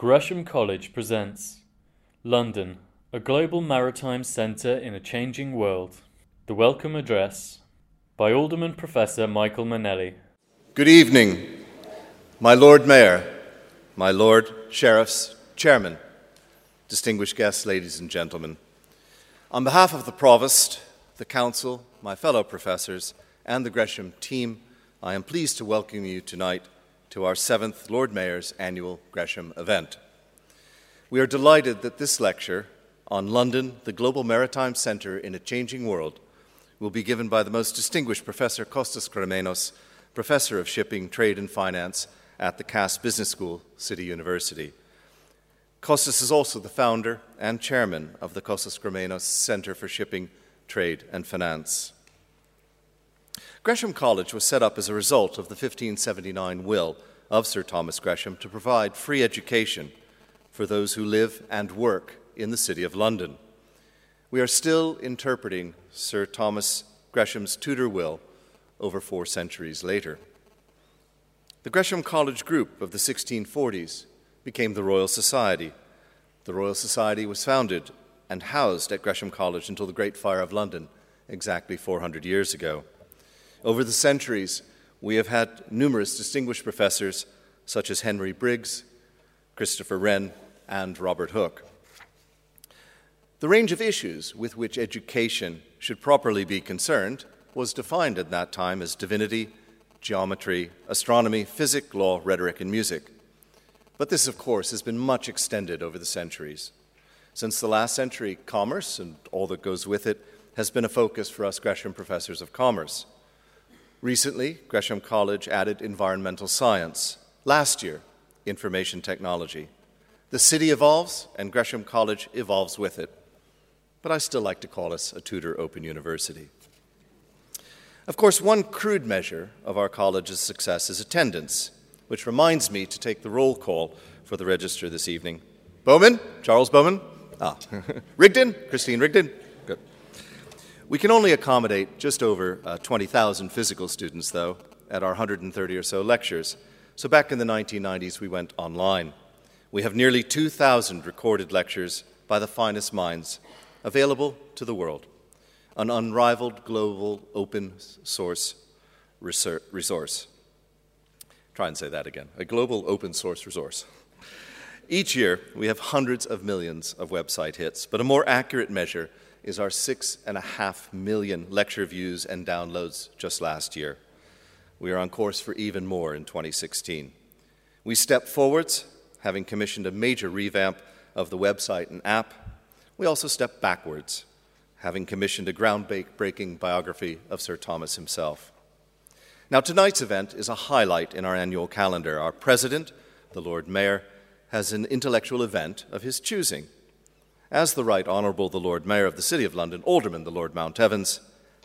Gresham College presents London, a global maritime centre in a changing world. The Welcome Address by Alderman Professor Michael Mainelli. Good evening, my Lord Mayor, my Lord Sheriff's Chairman, distinguished guests, ladies and gentlemen. On behalf of the Provost, the Council, my fellow professors, and the Gresham team, I am pleased to welcome you tonight to our seventh Lord Mayor's annual Gresham event. We are delighted that this lecture on London, the global maritime centre in a changing world, will be given by the most distinguished Professor Costas Grammenos, Professor of Shipping, Trade and Finance at the Cass Business School, City University. Costas is also the founder and chairman of the Costas Grammenos Center for Shipping, Trade and Finance. Gresham College was set up as a result of the 1579 will of Sir Thomas Gresham to provide free education for those who live and work in the City of London. We are still interpreting Sir Thomas Gresham's Tudor will over four centuries later. The Gresham College Group of the 1640s became the Royal Society. The Royal Society was founded and housed at Gresham College until the Great Fire of London, exactly 400 years ago. Over the centuries, we have had numerous distinguished professors such as Henry Briggs, Christopher Wren, and Robert Hooke. The range of issues with which education should properly be concerned was defined at that time as divinity, geometry, astronomy, physics, law, rhetoric, and music. But this, of course, has been much extended over the centuries. Since the last century, commerce and all that goes with it has been a focus for us Gresham professors of commerce. Recently, Gresham College added environmental science. Last year, information technology. The city evolves, and Gresham College evolves with it. But I still like to call us a Tudor Open University. Of course, one crude measure of our college's success is attendance, which reminds me to take the roll call for the register this evening. Bowman, Charles Bowman. Ah, Rigden, Christine Rigden. We can only accommodate just over uh, 20,000 physical students, though, at our 130 or so lectures. So back in the 1990s, we went online. We have nearly 2,000 recorded lectures by the finest minds available to the world, an unrivaled global open source resource. Try and say that again a global open source resource. Each year, we have hundreds of millions of website hits, but a more accurate measure is our six and a half million lecture views and downloads just last year. We are on course for even more in 2016. We step forwards, having commissioned a major revamp of the website and app. We also step backwards, having commissioned a groundbreaking biography of Sir Thomas himself. Now, tonight's event is a highlight in our annual calendar. Our president, the Lord Mayor, has an intellectual event of his choosing. As the Right Honourable the Lord Mayor of the City of London, Alderman the Lord Mountevans,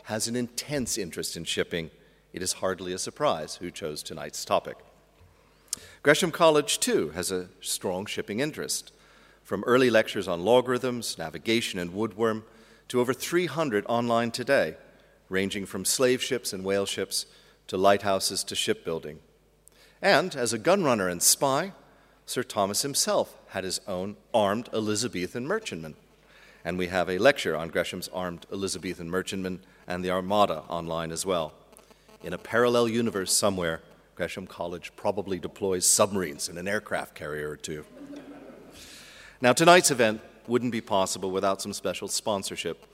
has an intense interest in shipping, it is hardly a surprise who chose tonight's topic. Gresham College, too, has a strong shipping interest. From early lectures on logarithms, navigation, and woodworm to over 300 online today, ranging from slave ships and whale ships to lighthouses to shipbuilding. And as a gunrunner and spy, Sir Thomas himself had his own armed Elizabethan merchantman. And we have a lecture on Gresham's armed Elizabethan merchantman and the Armada online as well. In a parallel universe somewhere, Gresham College probably deploys submarines and an aircraft carrier or two. Now, tonight's event wouldn't be possible without some special sponsorship.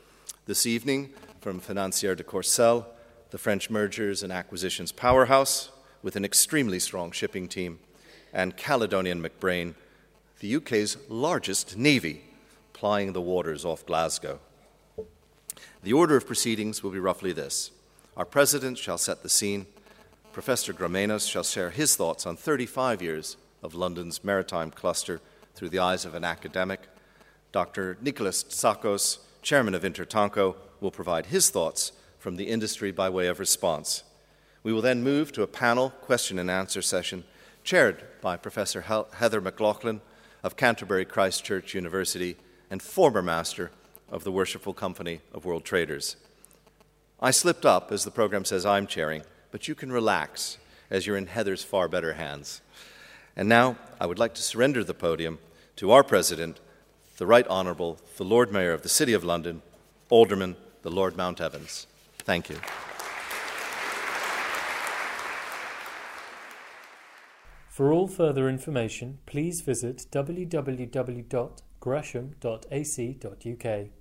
This evening, from Financière de Courcelles, the French mergers and acquisitions powerhouse, with an extremely strong shipping team, and Caledonian MacBrayne, the UK's largest navy, plying the waters off Glasgow. The order of proceedings will be roughly this Our President shall set the scene. Professor Grammenos shall share his thoughts on 35 years of London's maritime cluster through the eyes of an academic. Dr. Nicholas Tsakos, chairman of Intertanko, will provide his thoughts from the industry by way of response. We will then move to a panel question and answer session chaired by Professor Heather McLaughlin of Canterbury Christ Church University and former master of the Worshipful Company of World Traders. I slipped up, as the program says I'm chairing, but you can relax as you're in Heather's far better hands. And now I would like to surrender the podium to our President, the Right Honourable, the Lord Mayor of the City of London, Alderman, the Lord Mountevans. Thank you. For all further information, please visit www.gresham.ac.uk.